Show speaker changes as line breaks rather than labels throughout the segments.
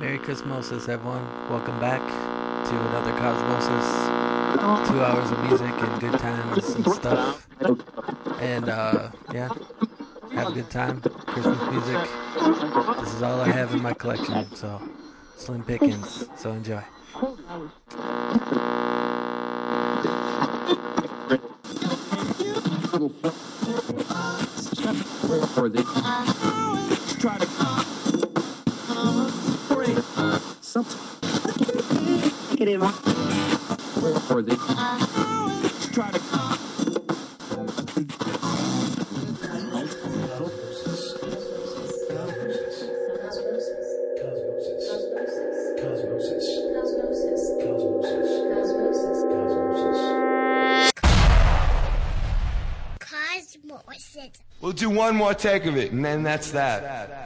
Merry Christmas, everyone. Welcome back to another Cosmosis. Two hours of music and good times and stuff. And, uh, yeah, have a good time. Christmas music. This is all I have in my collection, so slim pickings. So enjoy.
Try to
partake of it. And then that's that.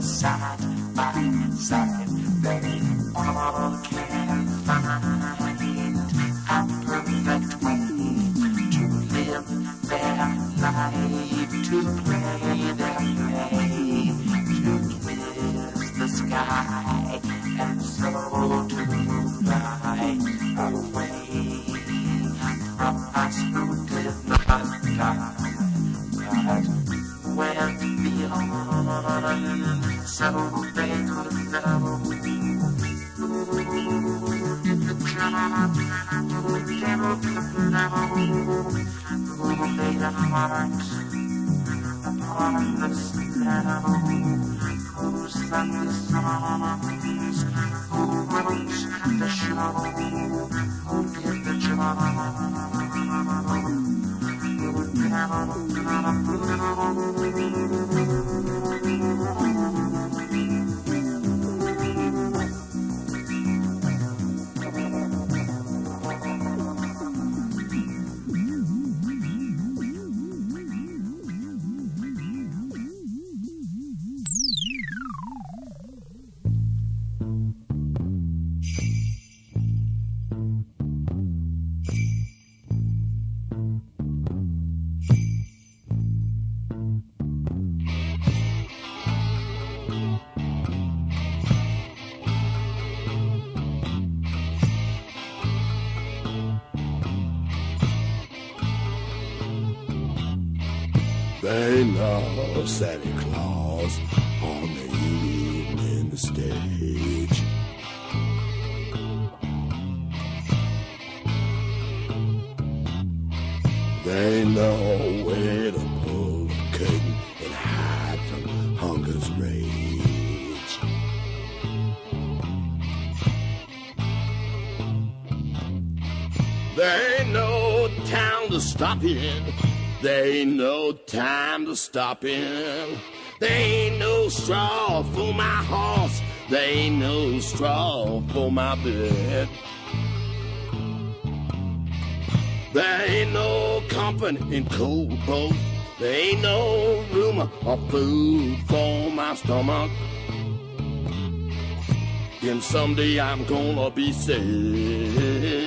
Sad, but
sad. Know
Santa Claus on the evening stage. They know where to pull the curtain and hide from hunger's rage. There ain't no town to stop in. There ain't no time to stop in. There ain't no straw for my horse. There ain't no straw for my bed. There ain't no comfort in cold boat. There ain't no room or food for my stomach. And someday I'm gonna be saved.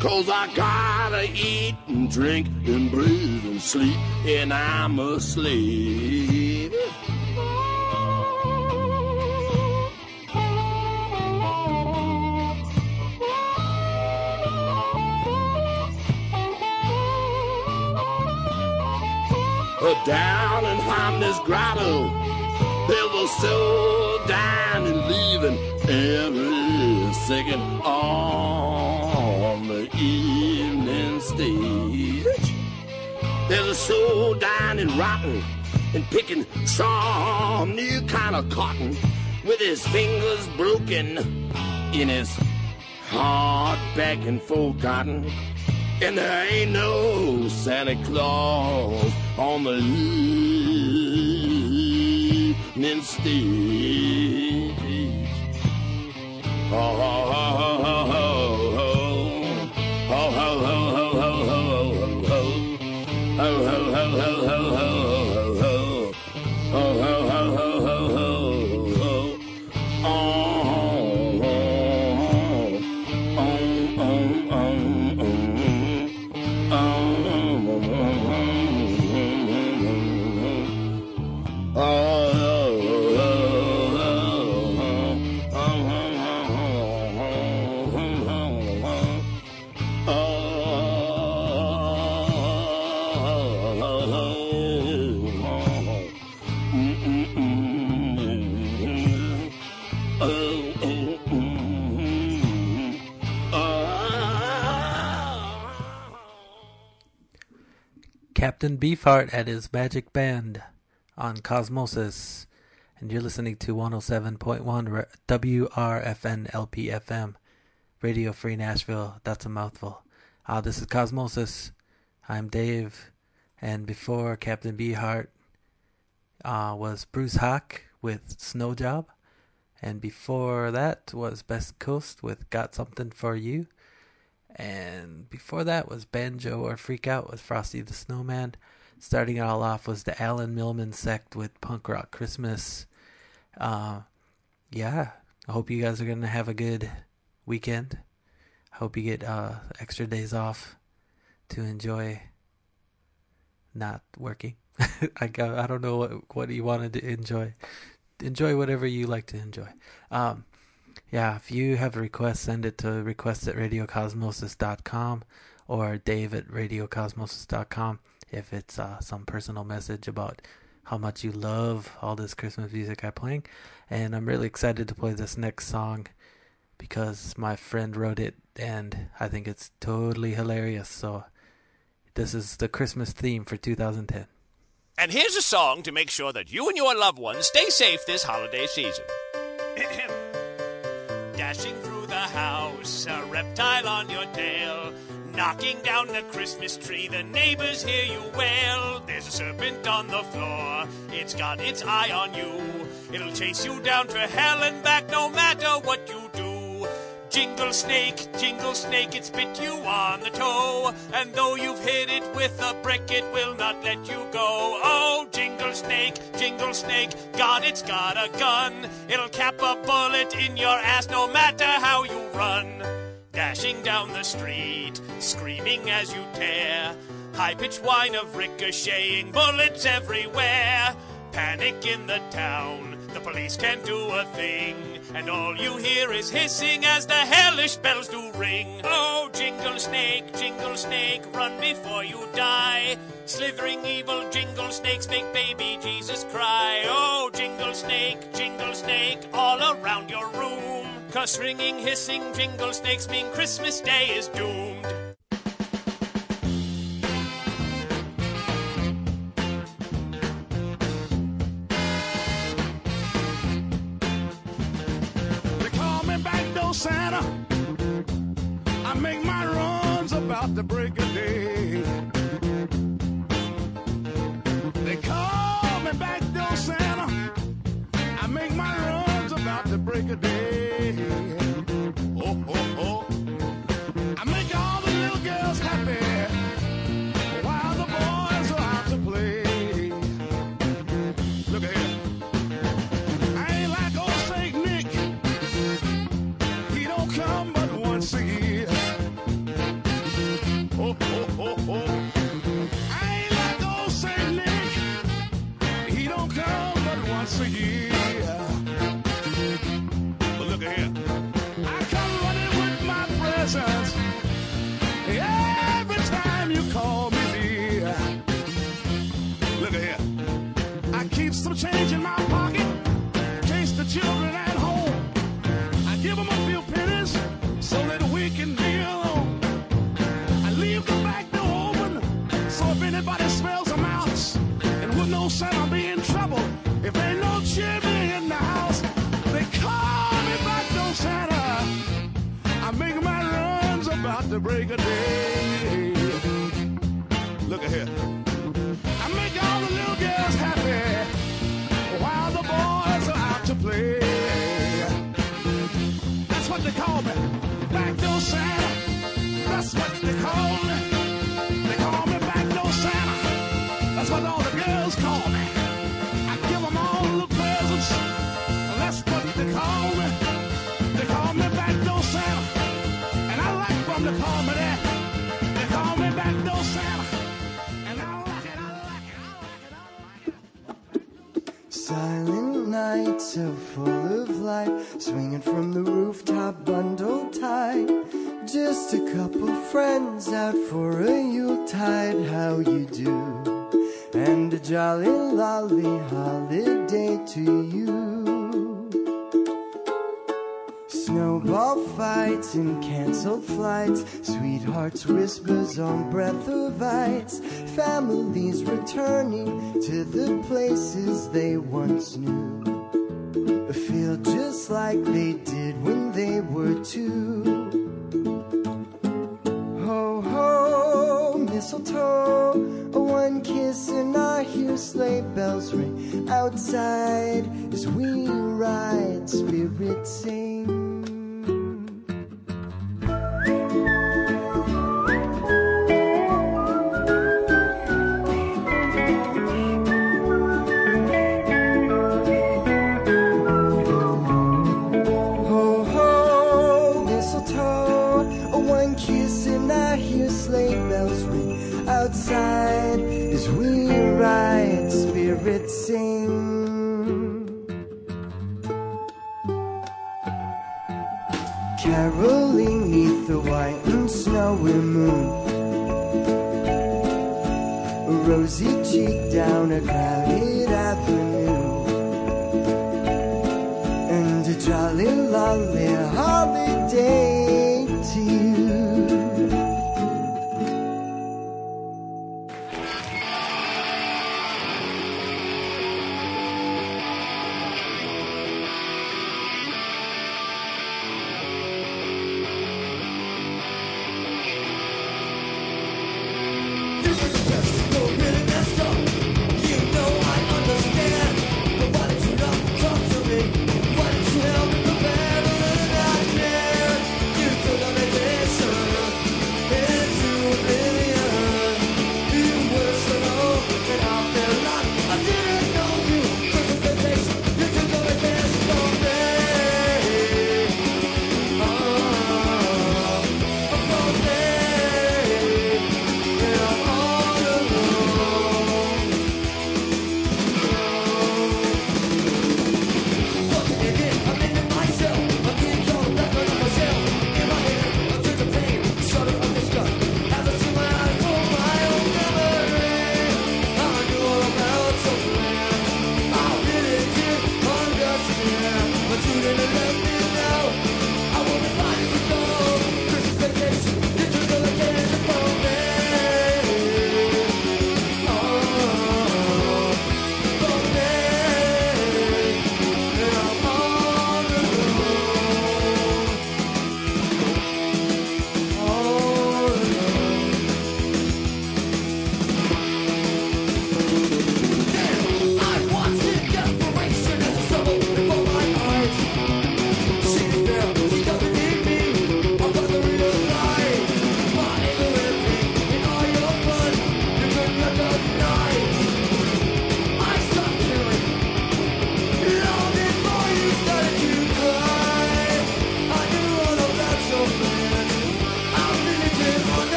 Cause I gotta eat and drink and breathe and sleep, and I'm a slave. Uh, Down in Harmless Grotto, there was so dying and leaving every second on the evening stage. There's a soul dying and rotten and picking some new kind of cotton with his fingers broken in his heart back and forgotten. And there ain't no Santa Claus on the evening stage. Oh, oh, oh, Ho, ho, ho.
Captain Beefheart at his magic band on Cosmosis. And you're listening to 107.1 re- WRFN LPFM, Radio Free Nashville. That's a mouthful. Uh, this is Cosmosis. I'm Dave. And before Captain Beefheart uh, was Bruce Hawk with Snow Job. And before that was Best Coast with Got Something For You. And before that was Banjo or Freak Out with Frosty the Snowman. Starting it all off was the Alan Milman sect with Punk Rock Christmas. Uh, yeah, I hope you guys are going to have a good weekend. I hope you get uh, extra days off to enjoy not working. I I don't know what what you wanted to enjoy. Enjoy whatever you like to enjoy. Um, yeah, if you have a request, send it to request at radiocosmosis.com or dave at radiocosmosis.com if it's uh, some personal message about how much you love all this Christmas music I'm playing. And I'm really excited to play this next song because my friend wrote it and I think it's totally hilarious. So this is the Christmas theme for 2010.
And here's a song to make sure that you and your loved ones stay safe this holiday season. Dashing through the house, a reptile on your tail. Knocking down the Christmas tree, the neighbors hear you wail. There's a serpent on the floor, it's got its eye on you. It'll chase you down to hell and back no matter what you. Jingle snake, jingle snake, it's bit you on the toe. And though you've hit it with a brick, it will not let you go. Oh, jingle snake, jingle snake, God, it's got a gun. It'll cap a bullet in your ass no matter how you run. Dashing down the street, screaming as you tear. High pitched whine of ricocheting, bullets everywhere. Panic in the town, the police can't do a thing. And all you hear is hissing as the hellish bells do ring. Oh, jingle snake, jingle snake, run before you die. Slithering evil jingle snakes make baby Jesus cry. Oh, jingle snake, jingle snake, all around your room. Cause ringing, hissing jingle snakes mean Christmas Day is doomed.
Santa. I make my runs about the break of day. They call me backdoor Santa. I make my runs about the break of day.
Families returning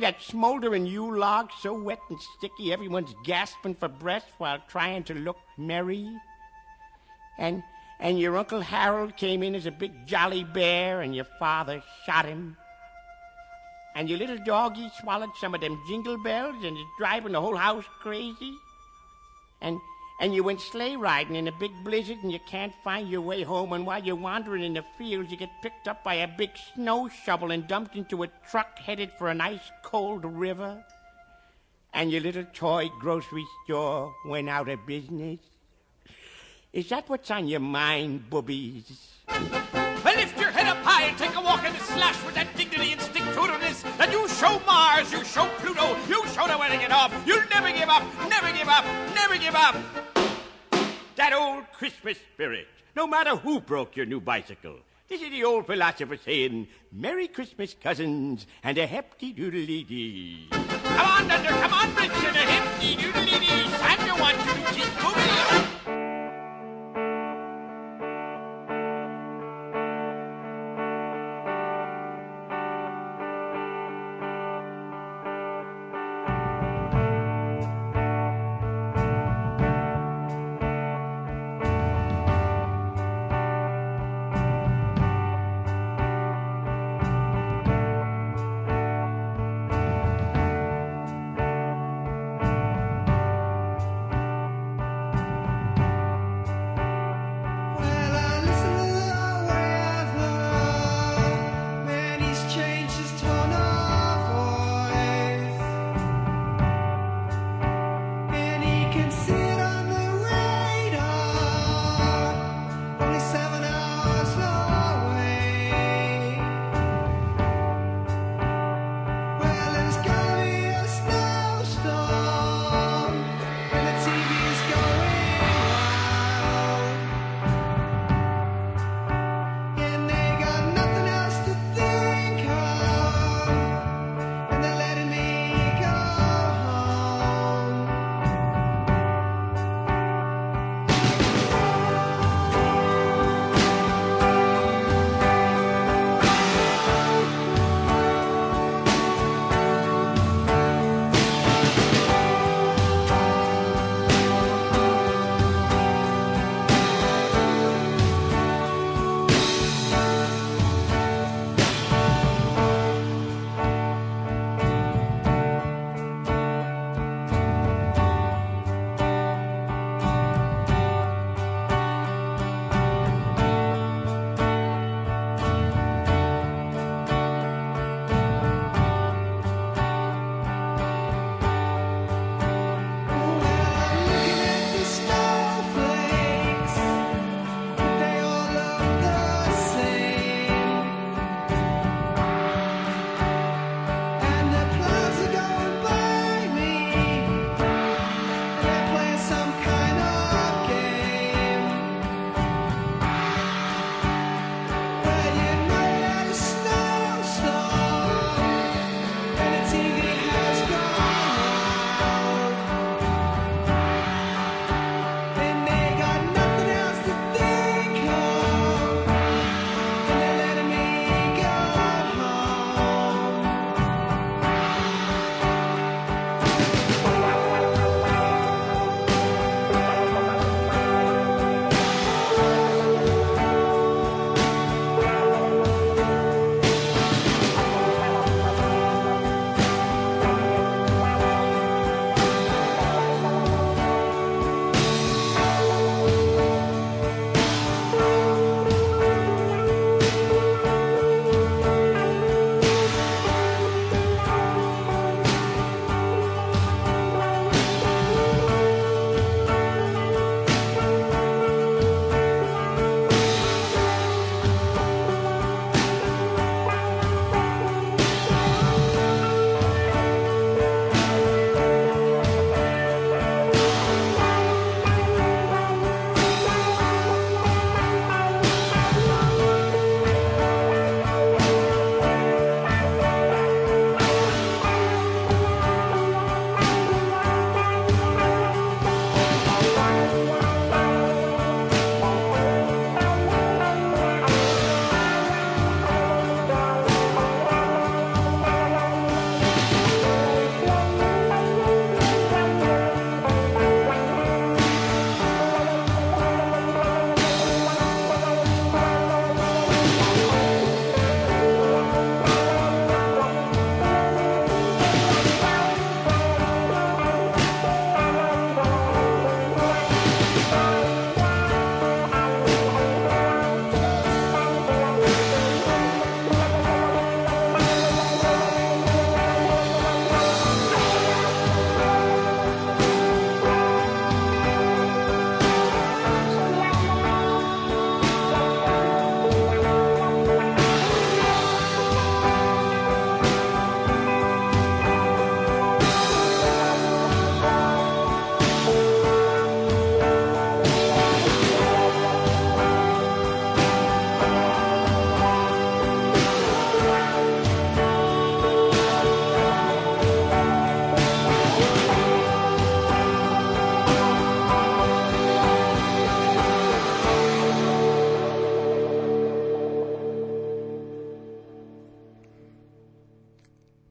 That smoldering Yule log so wet and sticky everyone's gasping for breath while trying to look merry? And and your Uncle Harold came in as a big jolly bear and your father shot him? And your little doggy swallowed some of them jingle bells and is driving the whole house crazy? And and you went sleigh riding in a big blizzard and you can't find your way home and while you're wandering in the fields you get picked up by a big snow shovel and dumped into a truck headed for an ice cold river? And your little toy grocery store went out of business? Is that what's on your mind, boobies?
Lift your head up high and take a walk in the slash with that dignity and stick to itiveness that you show Mars, you show Pluto, you show the wedding it off. You'll never give up, never give up, never give up.
That old Christmas spirit, no matter who broke your new bicycle. This is the old philosopher saying, Merry Christmas, cousins, and a hefty doodly dee.
Come on, Dunder, come on, Richard, a hefty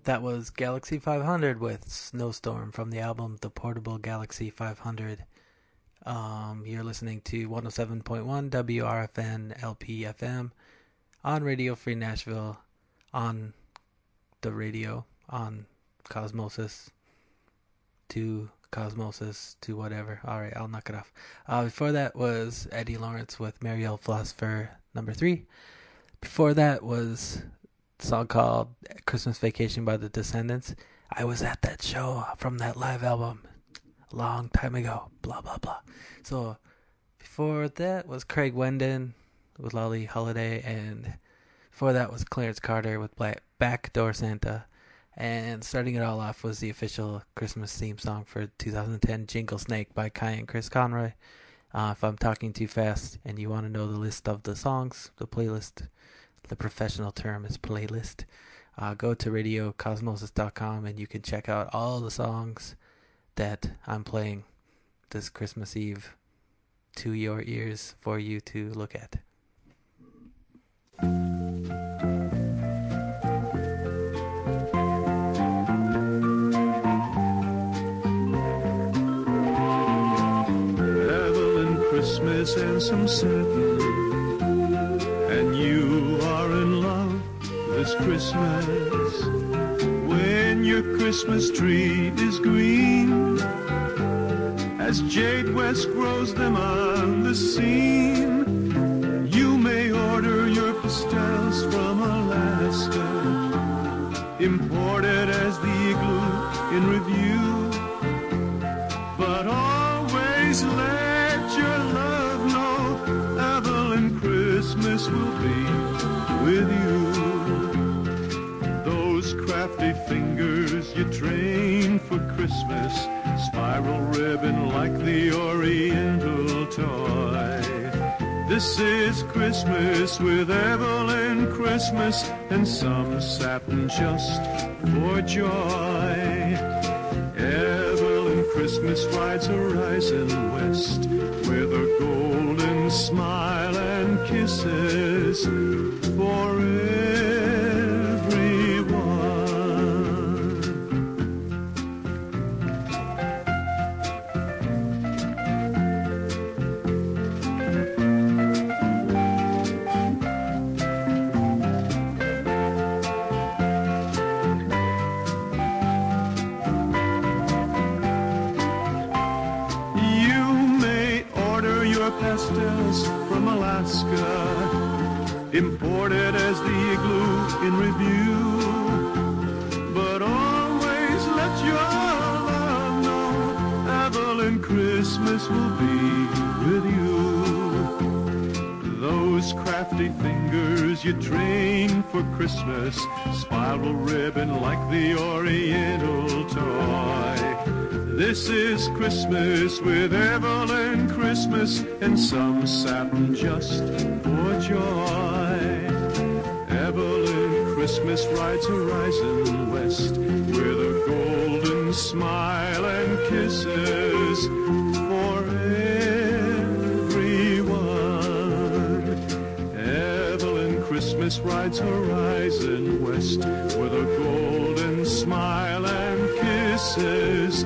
That was Galaxie 500 with Snowstorm from the album The Portable Galaxie 500. Um, you're listening to 107.1 WRFN LPFM on Radio Free Nashville, on the radio, on Cosmosis, to Cosmosis, to whatever. All right, I'll knock it off. Uh, before that was Eddie Lawrence with Mariel Philosopher number three. Before that was song called Christmas Vacation by the Descendents. I was at that show from that live album a long time ago. Blah blah blah. So before that was Craig Wendon with Lolly Holiday, and before that was Clarence Carter with Black Backdoor Santa. And starting it all off was the official Christmas theme song for 2010, Jingle Snake by Kai and Chris Conroy. Uh, if I'm talking too fast and you want to know the list of the songs, the playlist, the professional term is playlist, uh, go to radiocosmosis.com and you can check out all the songs that I'm playing this Christmas Eve to your ears for you to look at.
Christmas and some this Christmas. When your Christmas tree is green, as Jade West grows them on the scene, you may order your pastels from Alaska, imported as the igloo in review. But always let your love know Evelyn Christmas will be with you. Crafty fingers you train for Christmas, spiral ribbon like the Oriental toy. This is Christmas with Evelyn Christmas and some satin just for joy. Evelyn Christmas rides horizon west with a golden smile and kisses for imported as the igloo in review. But always let your love know Evelyn Christmas will be with you. Those crafty fingers you train for Christmas, spiral ribbon like the Oriental toy. This is Christmas with Evelyn Christmas and some satin just for joy. Christmas rides horizon west with a golden smile and kisses for everyone. Evelyn Christmas rides horizon west with a golden smile and kisses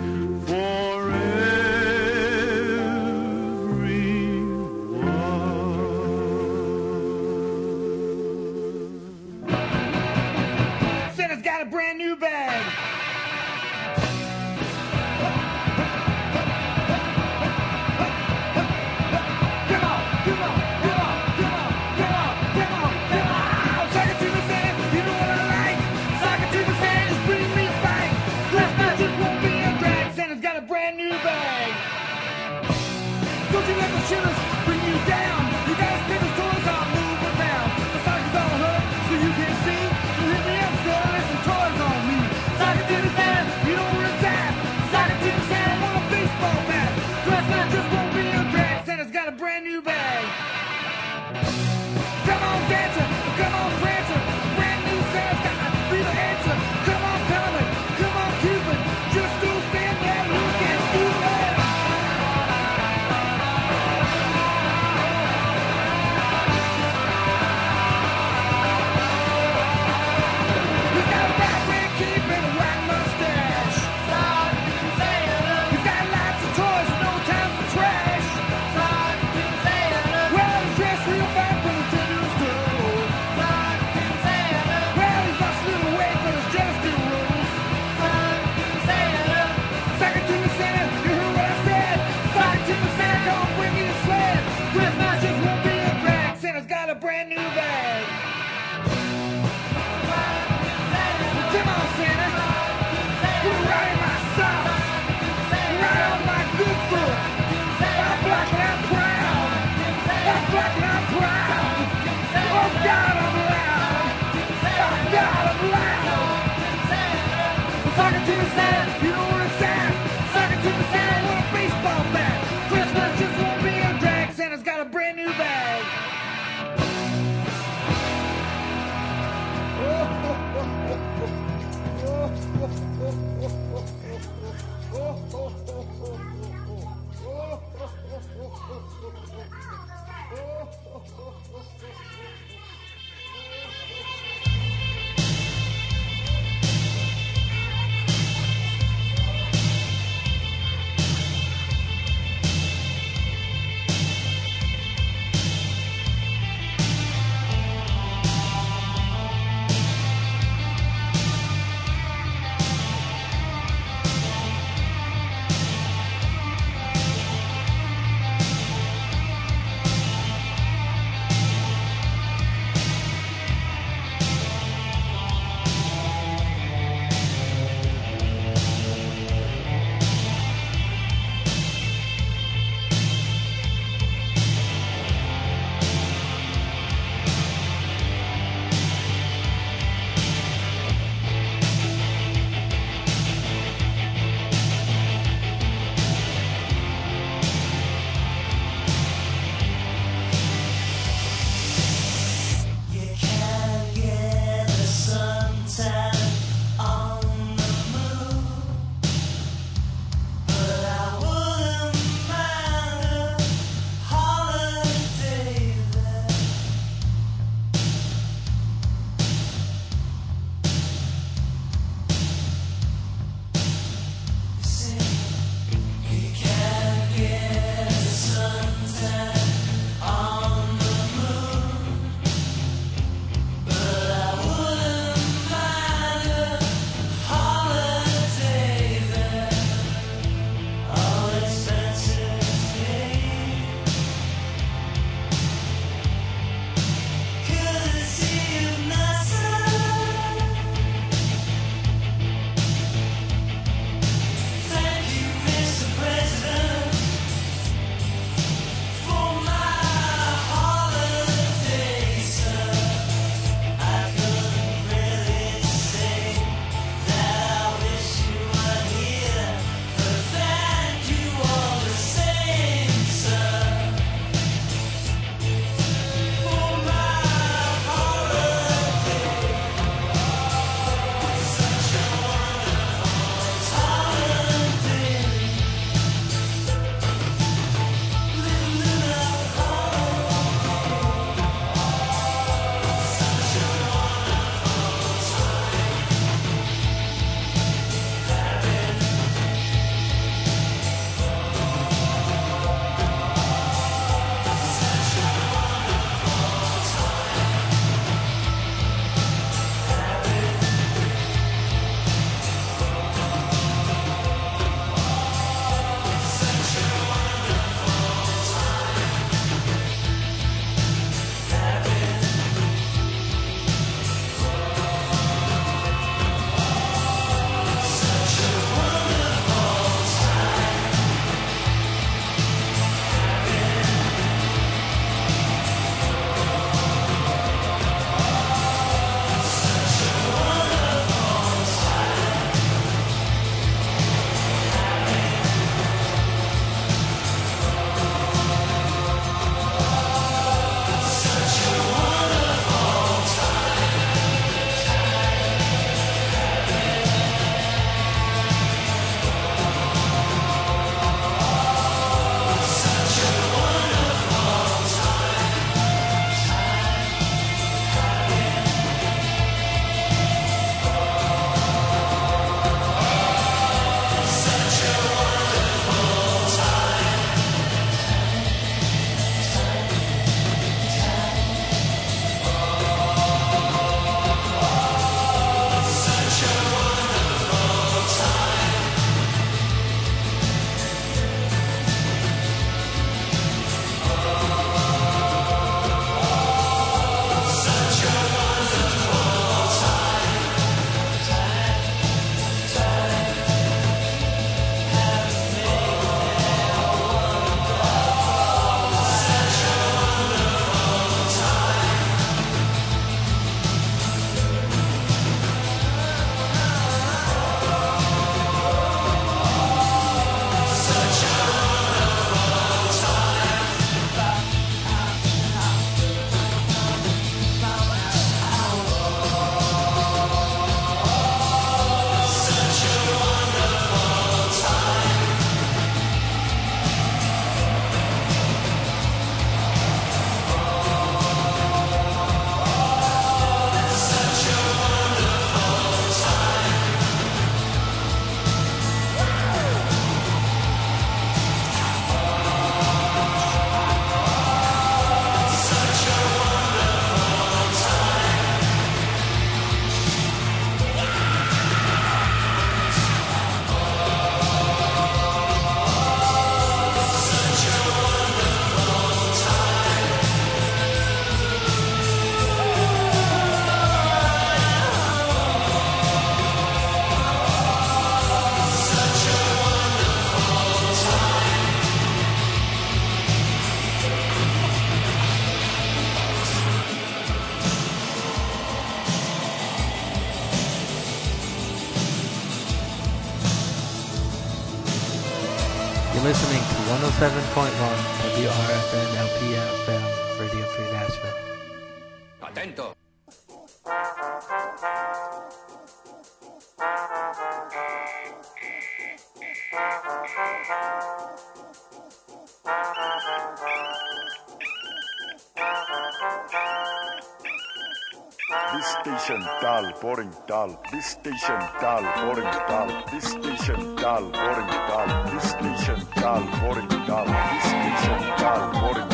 boring, dull. This station, dull, boring, dull. This station, dull, boring, dull. This station, dull, boring, dull. This station, dull, boring,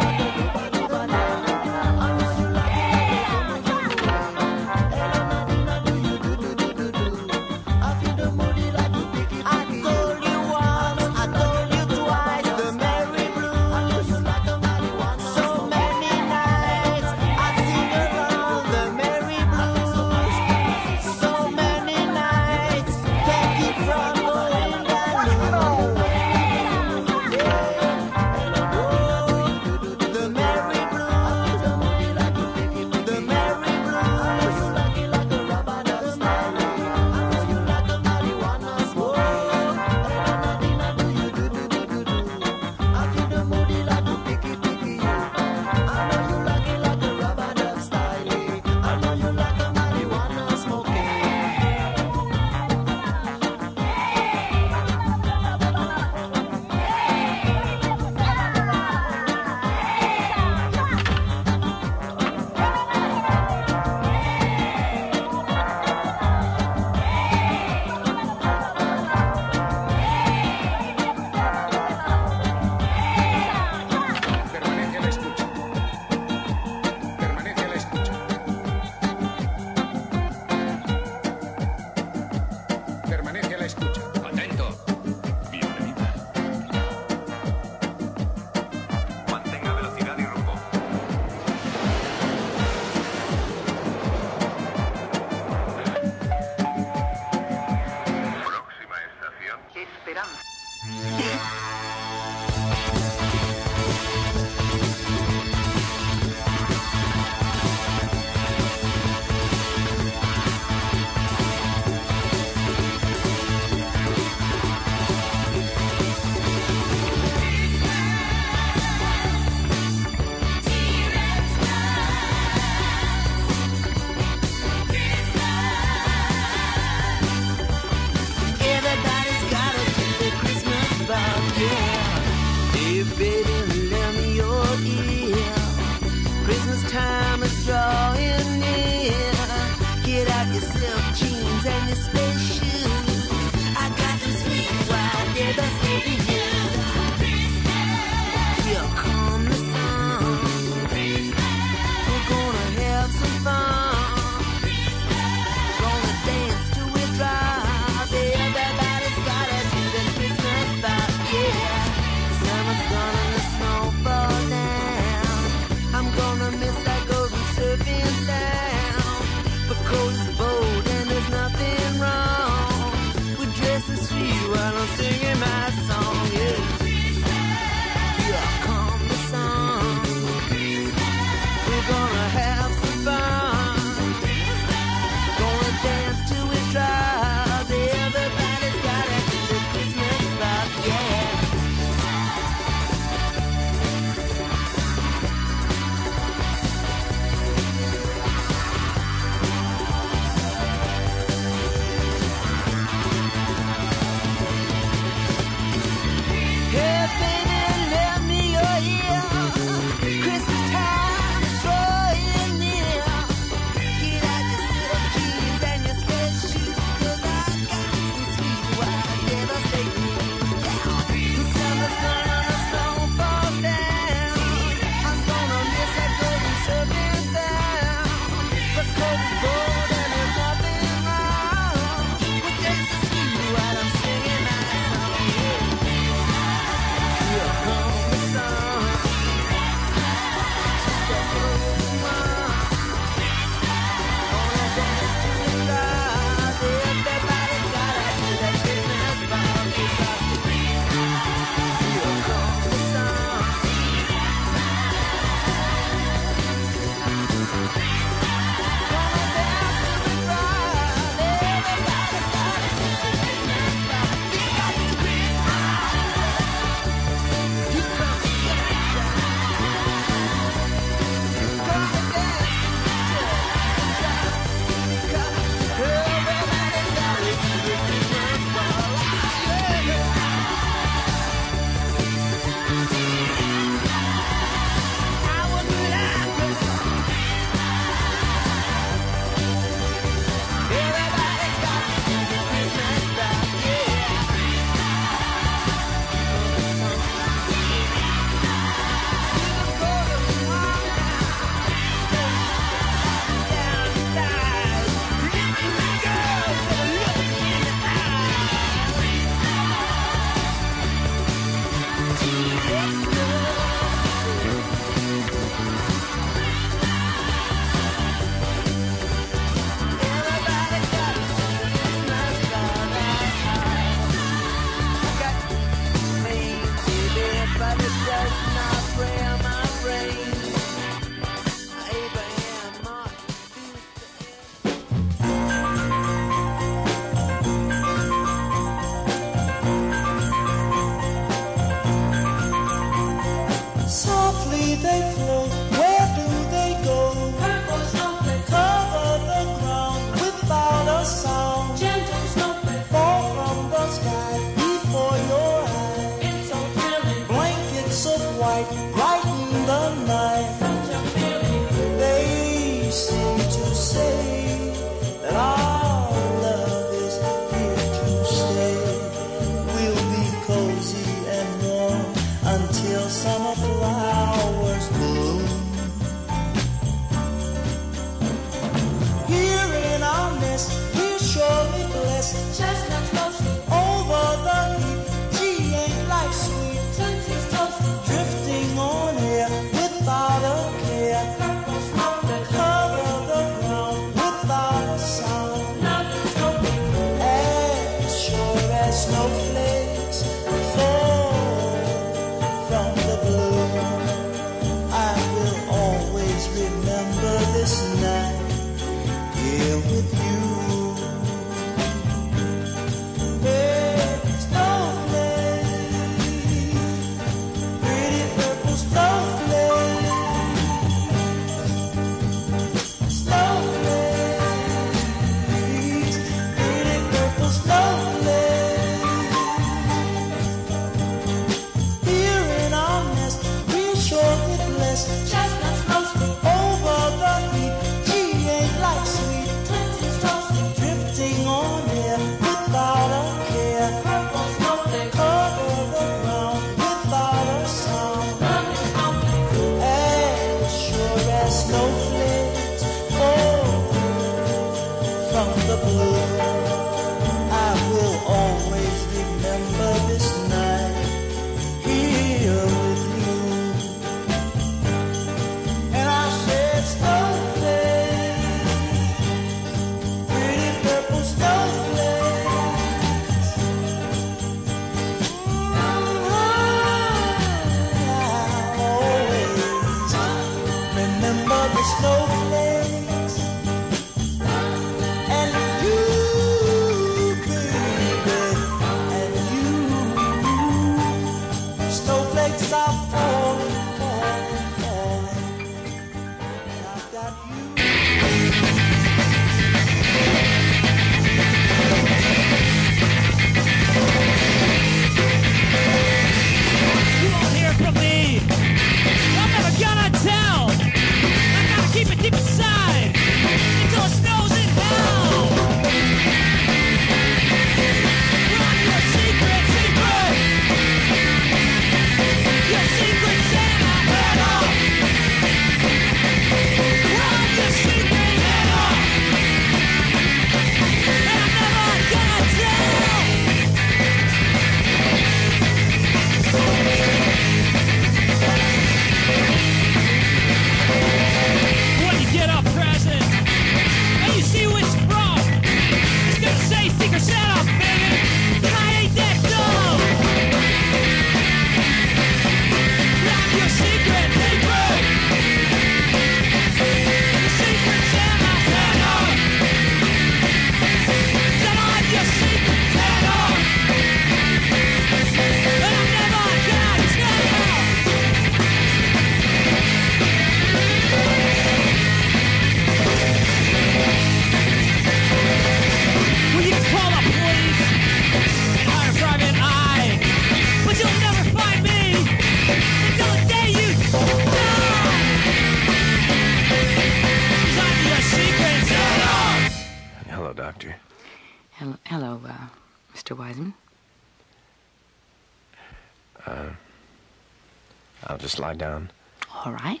lie down.
All right.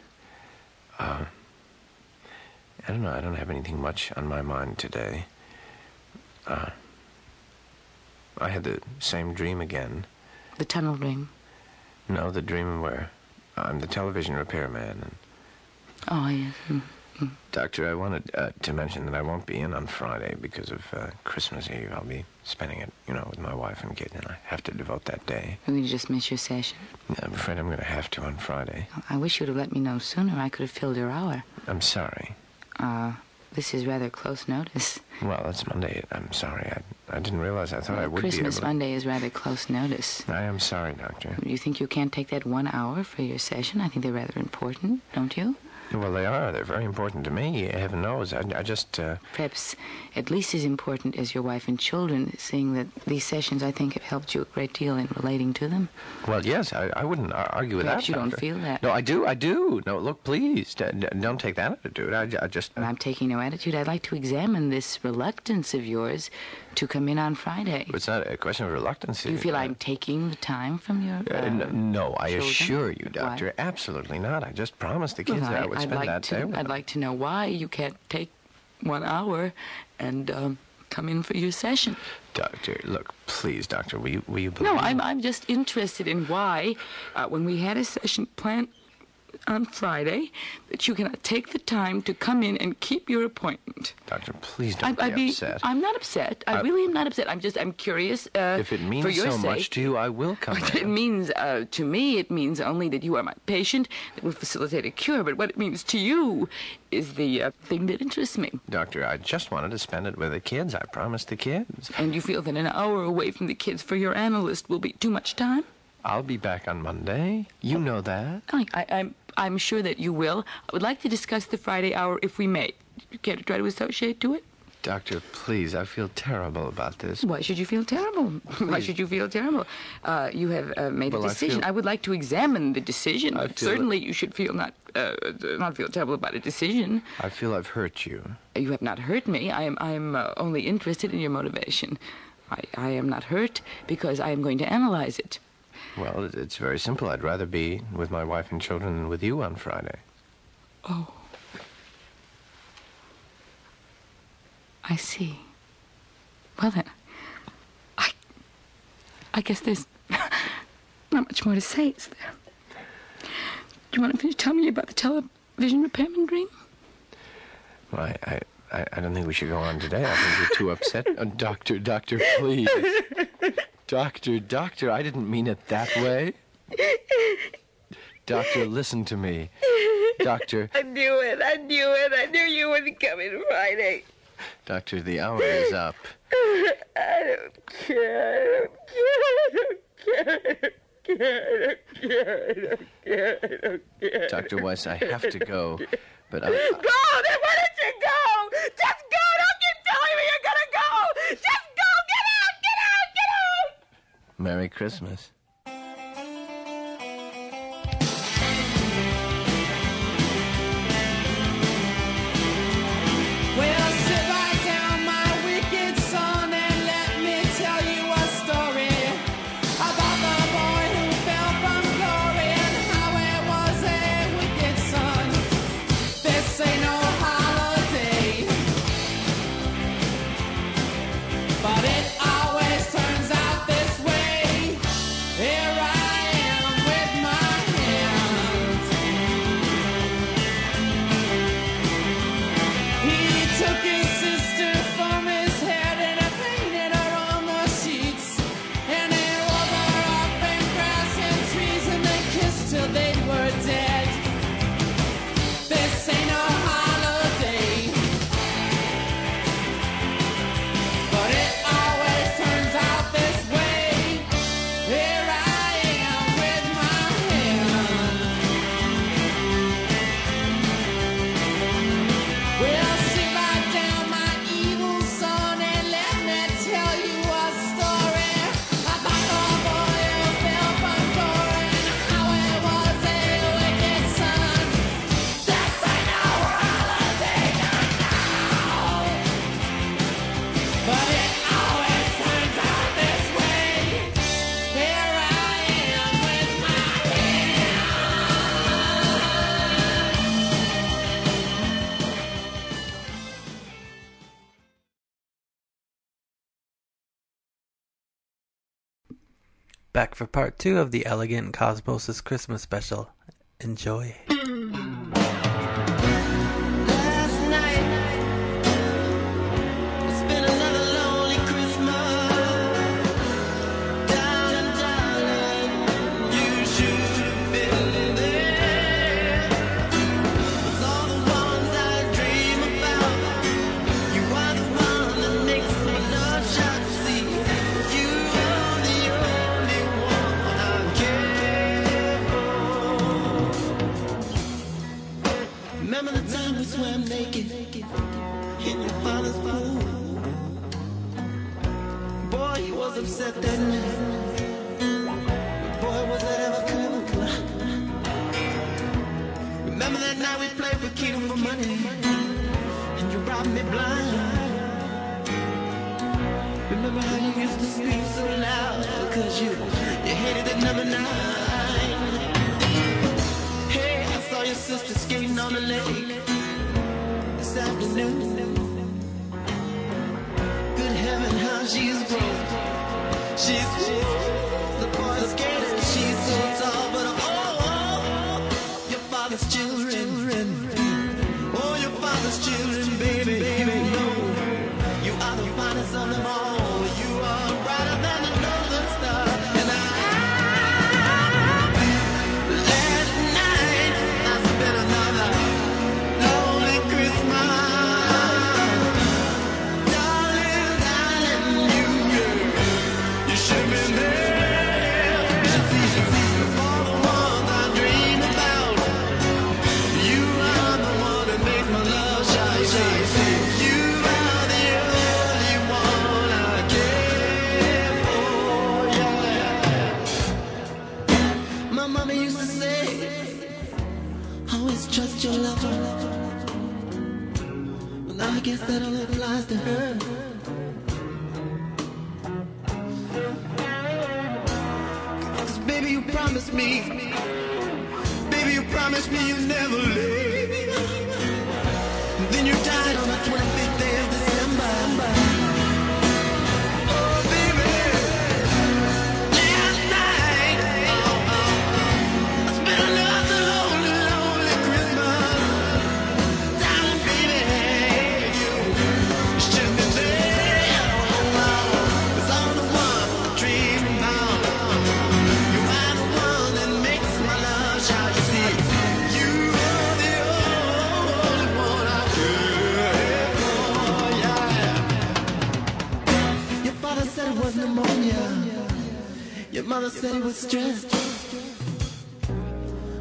Uh, I don't know. I don't have anything much on my mind today. Uh, I had the same dream again.
The tunnel dream.
No, the dream where I'm the television repairman. And
Oh, yes. Mm.
Doctor, I wanted uh, to mention that I won't be in on Friday because of uh, Christmas Eve. I'll be spending it, you know, with my wife and kid, and I have to devote that day.
Going to just miss your session.
I'm afraid I'm going to have to on Friday.
I wish you'd have let me know sooner. I could have filled your hour.
I'm sorry.
Uh, this is rather close notice.
Well, it's Monday. I'm sorry. I, I didn't realize. I thought I would
Christmas
be able.
Monday is rather close notice.
I am sorry, Doctor.
You think you can't take that one hour for your session? I think they're rather important, don't you?
Well, they are. They're very important to me. Heaven knows. I, I just. Uh,
Perhaps at least as important as your wife and children, seeing that these sessions, I think, have helped you a great deal in relating to them.
well, yes, I, I wouldn't ar- argue with
Perhaps
that.
you don't feel that.
No, I do. I do. No, look, please, don't take that attitude. I, I just.
I'm taking no attitude. I'd like to examine this reluctance of yours to come in on Friday.
It's not a question of reluctance.
Do you feel I'm taking the time from your?
Uh,
Uh,
no, I
children?
assure you,
Why?
Doctor, absolutely not. I just promised the kids
Well,
that I would
I'd
spend
like
that
to,
day with
I'd
them.
like to know why you can't take one hour and um, come in for your session.
Doctor, look, please, Doctor, will you, will you believe
No, I'm, I'm just interested in why, uh, when we had a session planned on Friday, that you cannot take the time to come in and keep your appointment.
Doctor, please don't
I'd
be
be,
upset.
I'm not upset. I,
I-
really am not upset. I'm just, I'm curious. Uh,
if it means
for your
so
sake,
much to you, I will come
it means uh, to me, it means only that you are my patient that will facilitate a cure. But what it means to you is the uh, thing that interests me.
Doctor, I just wanted to spend it with the kids. I promised the kids.
And you feel that an hour away from the kids for your analyst will be too much time?
I'll be back on Monday. You know that.
I, I, I'm, I'm sure that you will. I would like to discuss the Friday hour if we may. You care to try to associate to it?
Doctor, please, I feel terrible about this.
Why should you feel terrible? Why should you feel terrible? Uh, you have uh, made
Well,
a
I
decision.
feel-
I, would like to examine the decision.
I
certainly, you should feel not uh, not feel terrible about a decision.
I feel I've hurt you.
You have not hurt me. I am I am uh, only interested in your motivation. I, I am not hurt because I am going to analyze it.
Well, it's very simple. I'd rather be with my wife and children than with you on Friday.
Oh. I see. Well then, I, I guess there's not much more to say, is there? Do you want to finish telling me about the television repairman dream?
Well, I, I, I, don't think we should go on today. I think you're too upset. Uh, doctor, doctor, please. Doctor, doctor, I didn't mean it that way. Doctor, listen to me. Doctor,
I knew it. I knew it. I knew you wouldn't come in Friday.
doctor, the hour is up.
I don't care. I don't care. I don't care. I don't care. I don't care. Care.
Dr. Weiss, I have to go, but I,
Go! Then why don't you go? Just go! Don't keep telling me you're gonna go! Just go! Get out! Get out! Get out!
Merry Christmas.
Back for part two of the Elegant Cosmosis Christmas special. Enjoy.
You used to scream so loud because you, you hated the number nine. Hey, I saw your sister skating on the lake this afternoon. Good heaven, how she's grown. She's the skater. She's so tall, but oh, oh, oh, your father's children. Oh, your father's children, me, baby, you promised me you'd never leave.
mama said he was stressed,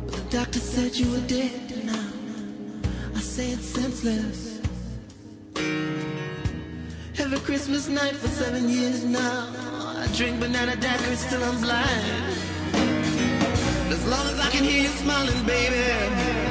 But the doctor said you were dead, and I, say it's senseless. Every Christmas night for seven years now, I drink banana daiquiris till I'm blind. As long as I can hear you smiling, baby.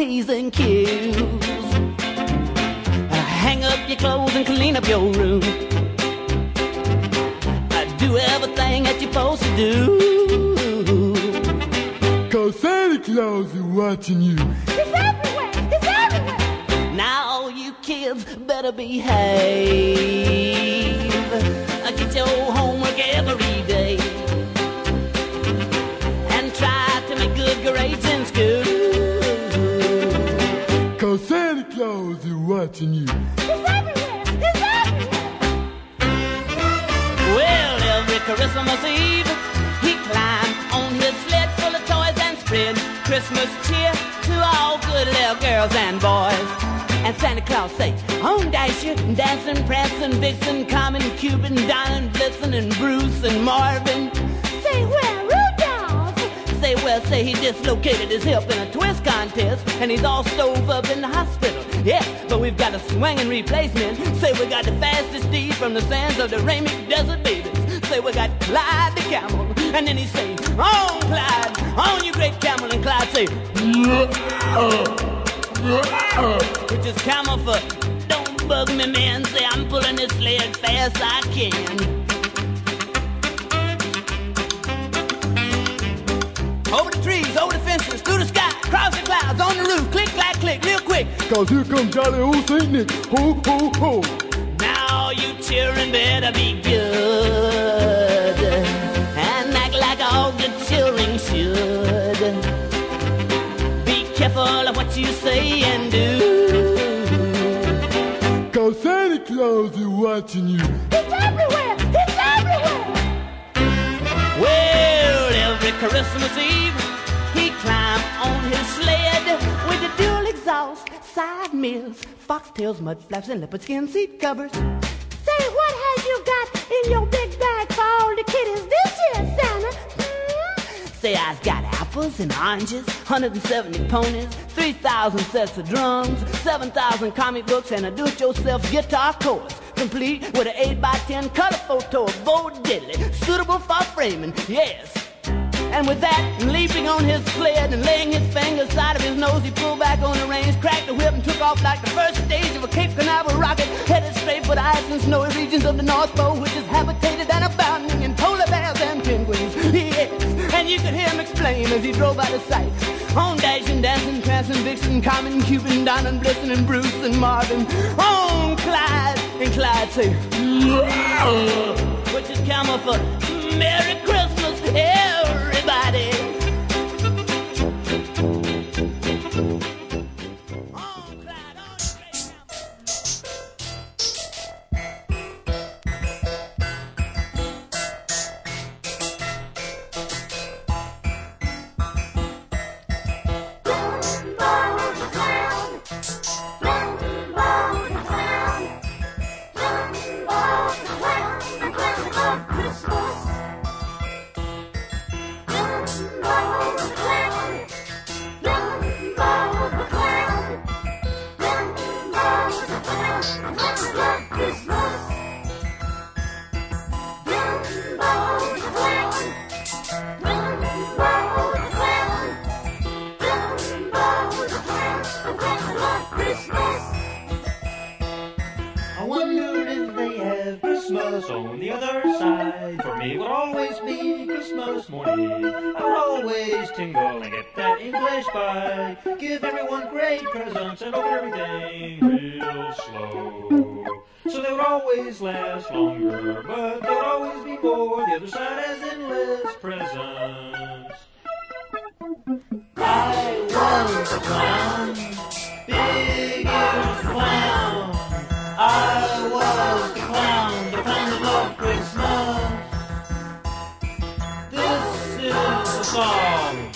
P's and Q's. Uh, hang up your clothes and clean up your get over up in the hospital. Yeah, but we've got a swangin' replacement. Say we got the fastest D from the sands of the Ramic Desert, babies. Say we got Clyde the camel, and then he say, "On Clyde, on you great camel," and Clyde say, which is camel for "Don't bug me, man." Say I'm pulling this sled fast I can. over the trees, over the fences, through the sky. Crowds the clouds on the roof, click, clack, click, real quick.
Cause here comes jolly old Saint Nick, ho, ho, ho.
Now you children better be good and act like all good children should. Be careful of what you say and do.
Cause Santa Claus is watching you.
He's everywhere! He's everywhere! Well, every Christmas Eve on his sled with dual exhaust, side mirrors, foxtails, mud flaps, and leopard skin seat covers.
Say, what have you got in your big bag for all the kiddies this year, Santa? Hmm?
Say, I've got apples and oranges, 170 ponies, 3,000 sets of drums, 7,000 comic books, and a do-it-yourself guitar chorus, complete with an 8 by 10 color photo of Bo Diddley, suitable for framing, yes. And with that, leaping on his sled and laying his fingers side of his nose, he pulled back on the reins, cracked the whip, and took off like the first stage of a Cape Canaveral rocket, headed straight for the ice and snowy regions of the North Pole, which is habitated and abounding in polar bears and penguins. Yes, and you could hear him explain as he drove out of sight. On dashing, dancing, prancing, Vixen, Carmen, Cuban, Don, and Blitzen, and Bruce, and Marvin. On Clyde, and Clyde say, which is camel for Merry Christmas, everybody.
Always tingle and get that English bite. Give everyone great presents and open everything real slow. So they would always last longer, but there would always be more. The other side has endless presents. I was a clown, big ears clown. I is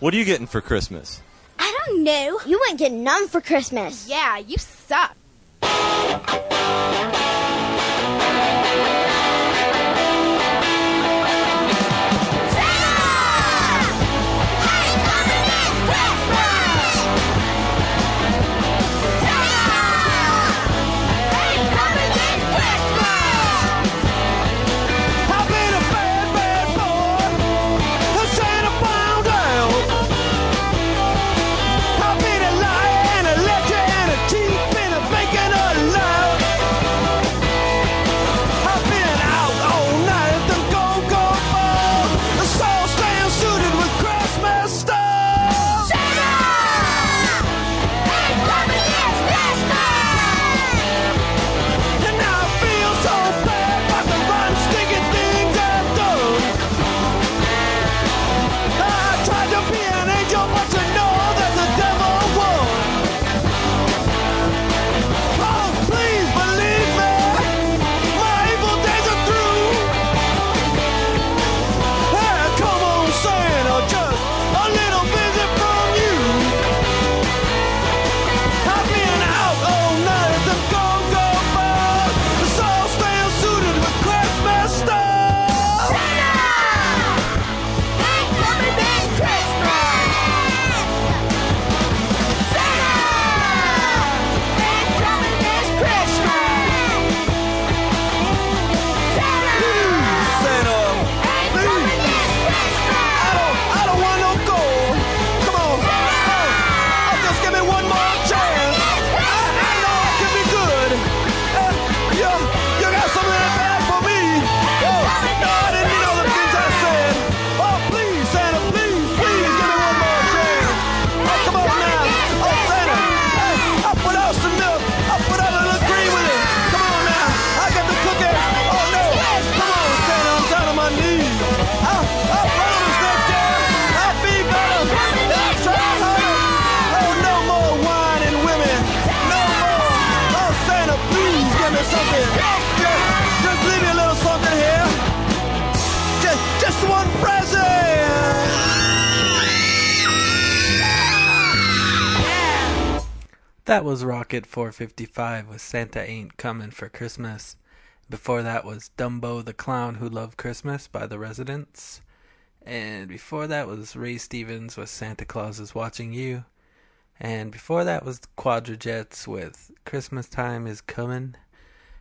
what are you getting for Christmas?
I don't know. You ain't getting none for Christmas.
Yeah, you suck.
That was Rocket 455 with Santa Ain't Coming for Christmas. Before that was Dumbo the Clown Who Loved Christmas by The Residents. And before that was Ray Stevens with Santa Claus is Watching You. And before that was Quadrajets with Christmas Time is Coming.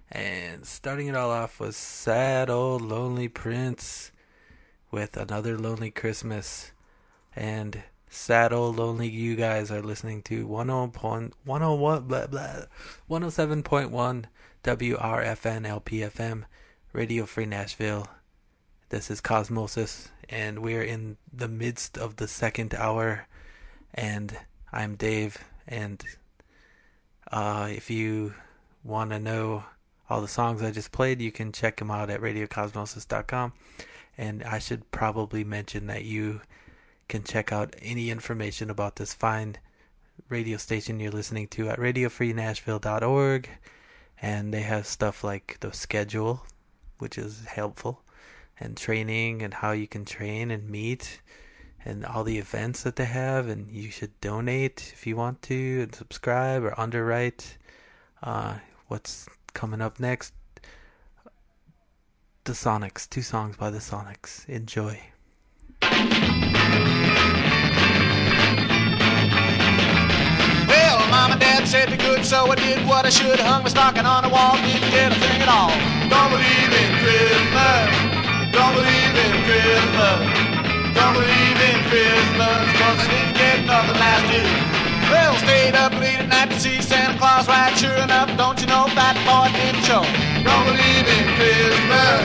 And starting it all off was Sad Old Lonely Prince with Another Lonely Christmas. And sad old lonely you guys are listening to 10.1 101 blah blah 107.1 WRFN LPFM Radio Free Nashville. This is Cosmosis and we're in the midst of the second hour and I'm Dave and uh, if you want to know all the songs I just played, you can check them out at radiocosmosis.com. And I should probably mention that you can check out any information about this fine radio station you're listening to at radiofreenashville.org. And they have stuff like the schedule, which is helpful, and training and how you can train and meet, and all the events that they have. And you should donate if you want to, and subscribe or underwrite. Uh, what's coming up next? The Sonics, two songs by the Sonics. Enjoy.
Mom and dad said be good, so I did what I should. Hung my stocking on the wall, didn't get a thing at all. Don't believe in Christmas. Don't believe in Christmas. Don't believe in Christmas, cause I didn't get nothing last year. Well, stayed up late at night to see Santa Claus ride. Sure enough, don't you know that boy didn't show. Don't believe in Christmas.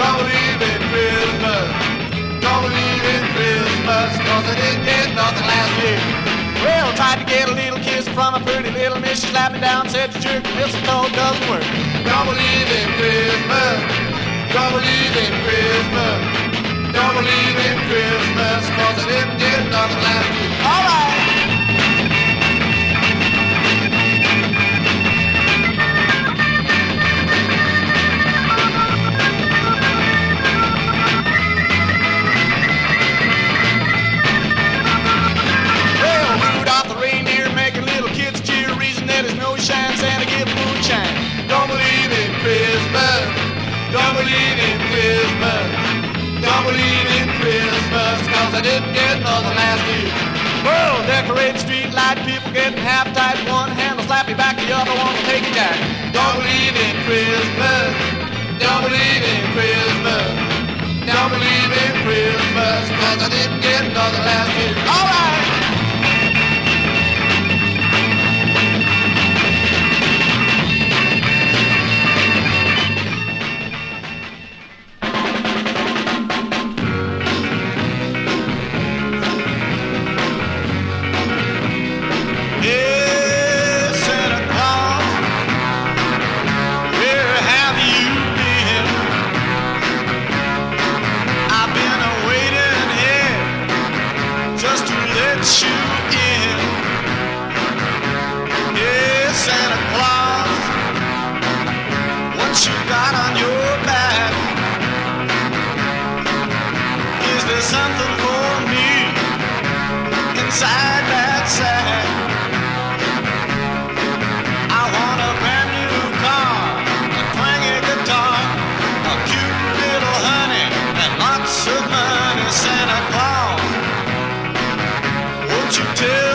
Don't believe in Christmas. Don't believe in Christmas, cause I didn't get nothing last year. Well, tried to get a little kiss from a pretty little miss. She slapped me down, said the jerk mistletoe doesn't work. Don't believe in Christmas. Don't believe in Christmas. Don't believe in Christmas, cause I didn't get nothing last year. All right. Shines, Santa give moonshine. Don't believe in Christmas. Don't believe in Christmas. Don't believe in Christmas, cause I didn't get nothing last year. Well, decorate street light, people getting half tight. One hand will slap you back, the other one will take you down. Don't believe in Christmas. Don't believe in Christmas. Don't believe in Christmas, cause I didn't get nothing last year. All won't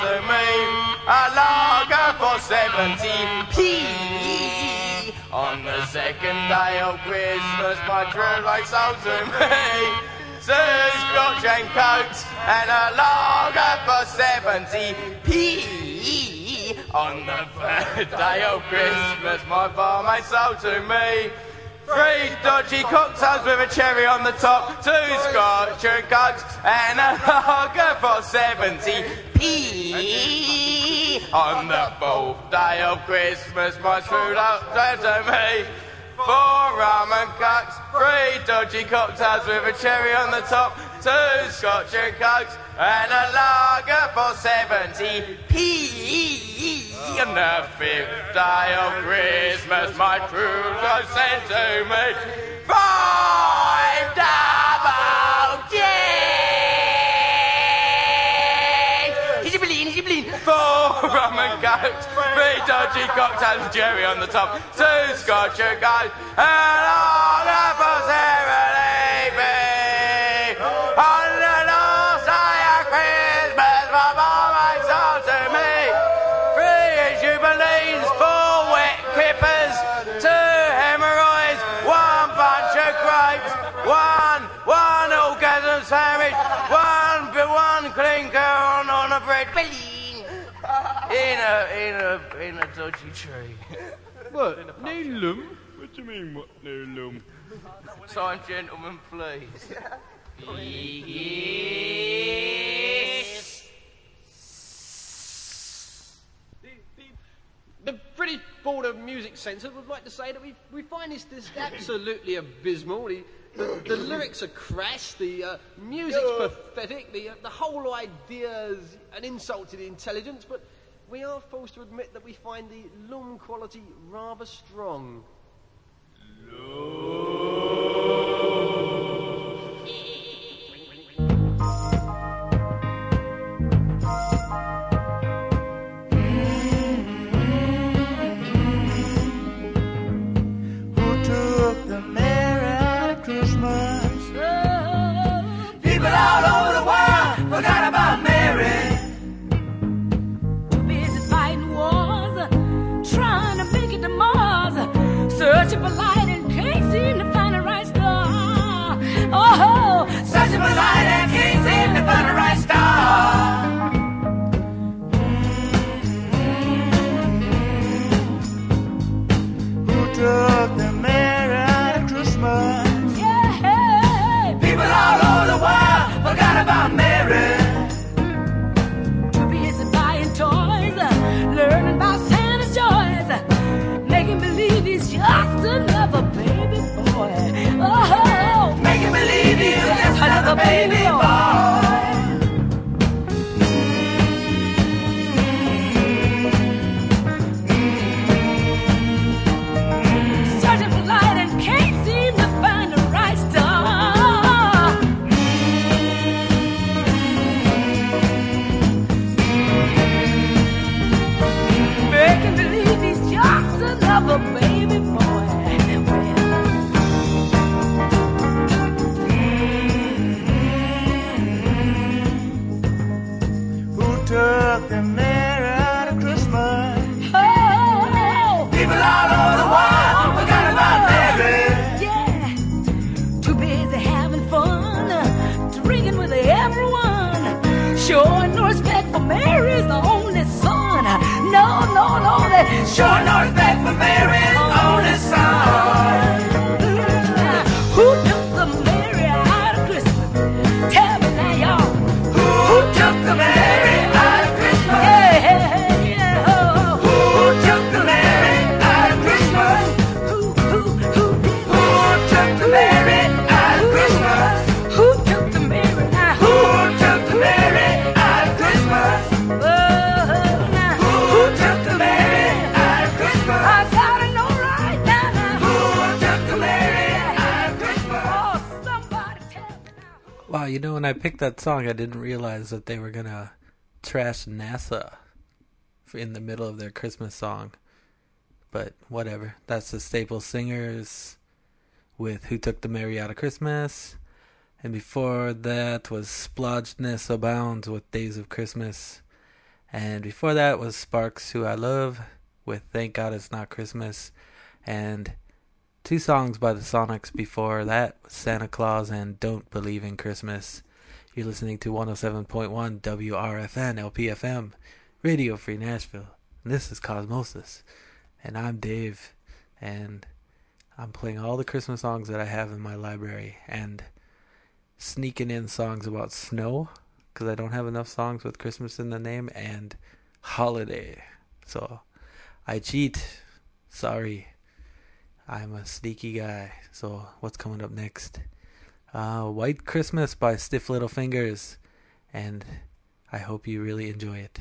to me
a lager for 17p. On the second day of Christmas, my true love sold to me two scotch and cokes and a lager for 70p. On the third day of Christmas, my barmaid sold to me Three dodgy cocktails with a cherry on the top, two scotch and cokes, and a lager for 70p. The day of Christmas, my true love said to me, Four rum and three dodgy cocktails with a cherry on the top, two scotch and cokes, and a lager for 70p. On the fifth day of Christmas, my true love sent to me. Five double G's. Is it bleeding? Is it bleeding? Four rum and cokes, three dodgy cocktails cherry on the top, two scotch and cokes, and a lager for in a in a in a dodgy tree.
What? New lum? What do you mean, what new lum?
Sign, gentlemen, please. Yes.
The British Board of Music Censors would like to say that we, we find this, this absolutely abysmal. The, the, the lyrics are crass, the uh, music's pathetic, the, uh, the whole idea is an insult to the intelligence, but we are forced to admit that we find the lum quality rather strong.
Who took the Merry Christmas? People all over
baby boy. They
Showing no respect for
you know, when I picked that song, I didn't realize that they were gonna trash NASA in the middle of their Christmas song. But whatever. That's the Staple Singers with Who Took the Merry Out of Christmas. And before that was Splodgenessabounds with Days of Christmas. And before that was Sparks Who I Love with Thank God It's Not Christmas. And two songs by the Sonics before that Santa Claus and Don't Believe in Christmas. You're listening to 107.1 WRFN LPFM, Radio Free Nashville. And this is Cosmosis. And I'm Dave. And I'm playing all the Christmas songs that I have in my library and sneaking in songs about snow because I don't have enough songs with Christmas in the name and holiday. So I cheat. Sorry. I'm a sneaky guy. So what's coming up next? Uh, White Christmas by Stiff Little Fingers. And I hope you really enjoy it.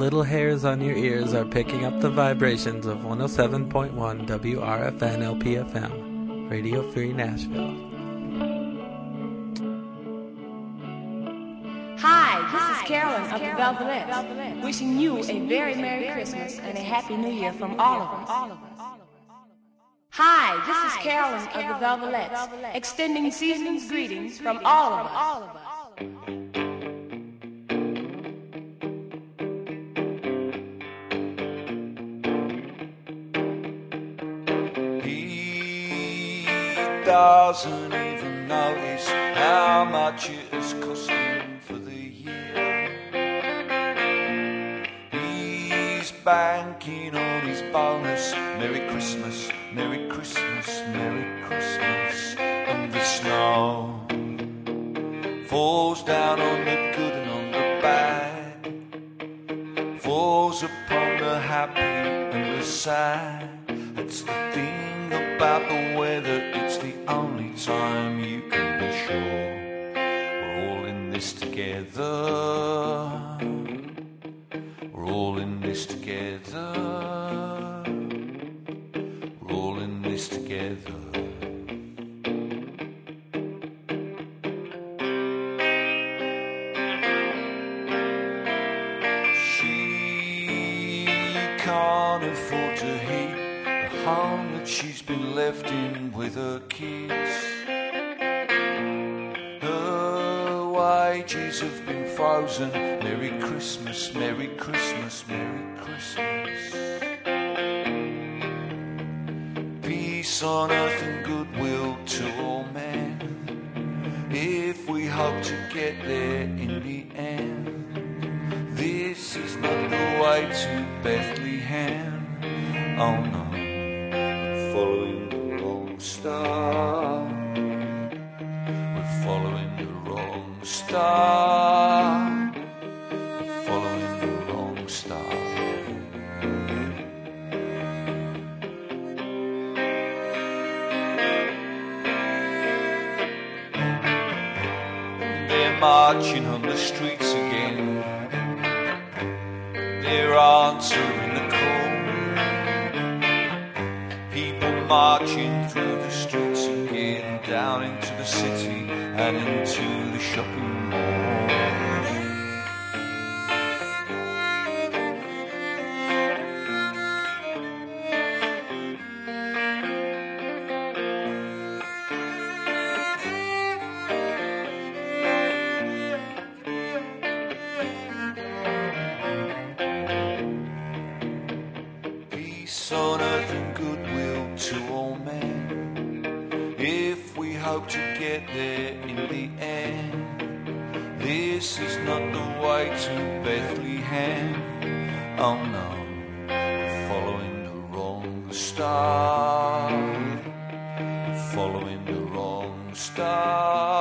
Little hairs on your ears are picking up the vibrations of 107.1 WRFN LPFM, Radio Free Nashville.
Hi, this is Carolyn of the Velvet. Wishing you a very Merry Christmas and a Happy New Year from all of us. Hi, this is Carolyn of the Velvets, extending season's greetings from all of us.
Doesn't even notice how much it has cost him for the year. He's banking on his bonus. Merry Christmas, Merry Christmas, Merry Christmas. And the snow falls down on the good and on the bad, falls upon the happy and the sad. Merry Christmas, Merry Christmas, Merry Christmas. Peace on earth Earth and goodwill to all men. If we hope to get there in the end, this is not the way to Bethlehem. Oh no, we're following the wrong star. Following the wrong star.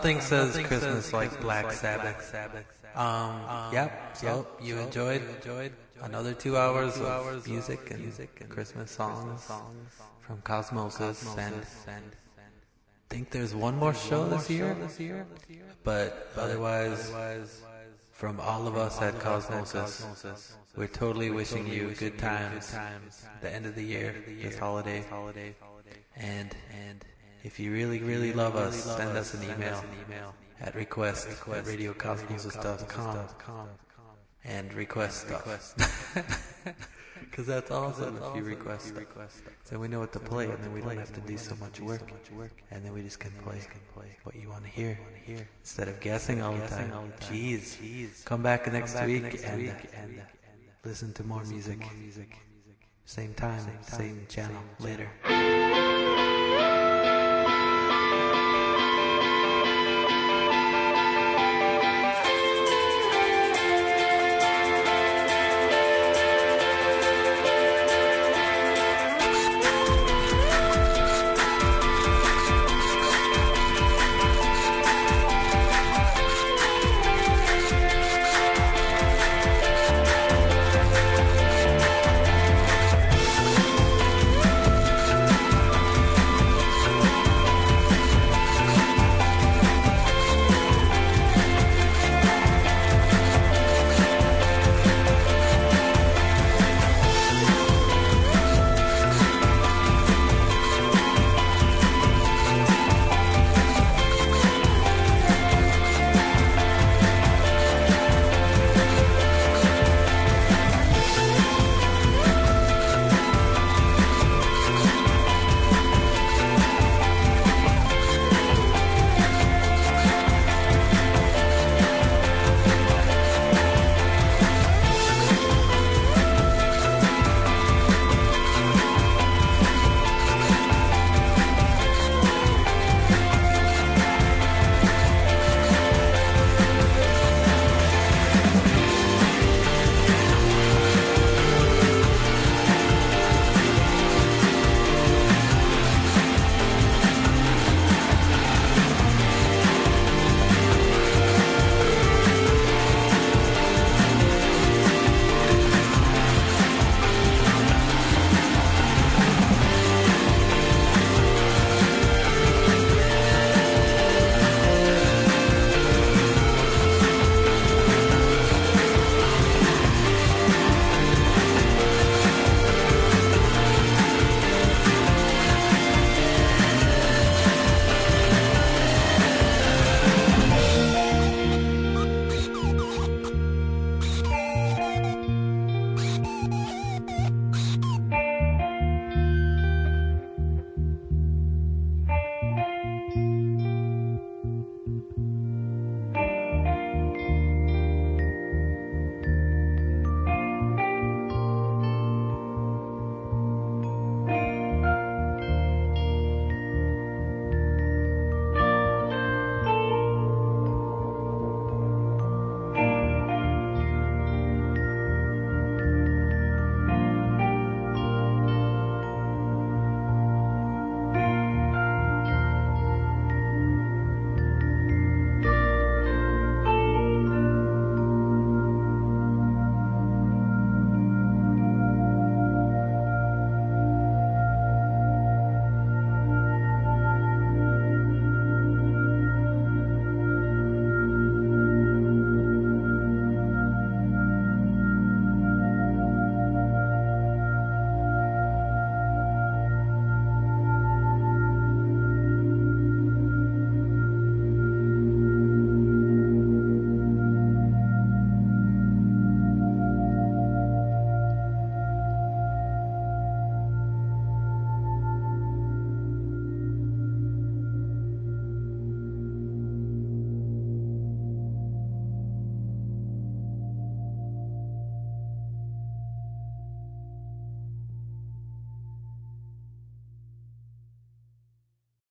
Nothing says Christmas like Black Sabbath. Um, yep. So you enjoyed another two hours of music and Christmas songs from Cosmosis, and think there's one more show this year. But otherwise, from all of us at Cosmosis, we're totally wishing you good times. The end of the year, this holiday, and and if you really really love us, send us an email at request at radiocosmosis.com and request stuff. Because that's awesome if you request stuff. Then we know what to play, and then we don't have to do so much work. And then we just can play what you want to hear instead of guessing all the time. Jeez. Come back next week and uh, and uh, listen to more music. Same time, same channel later.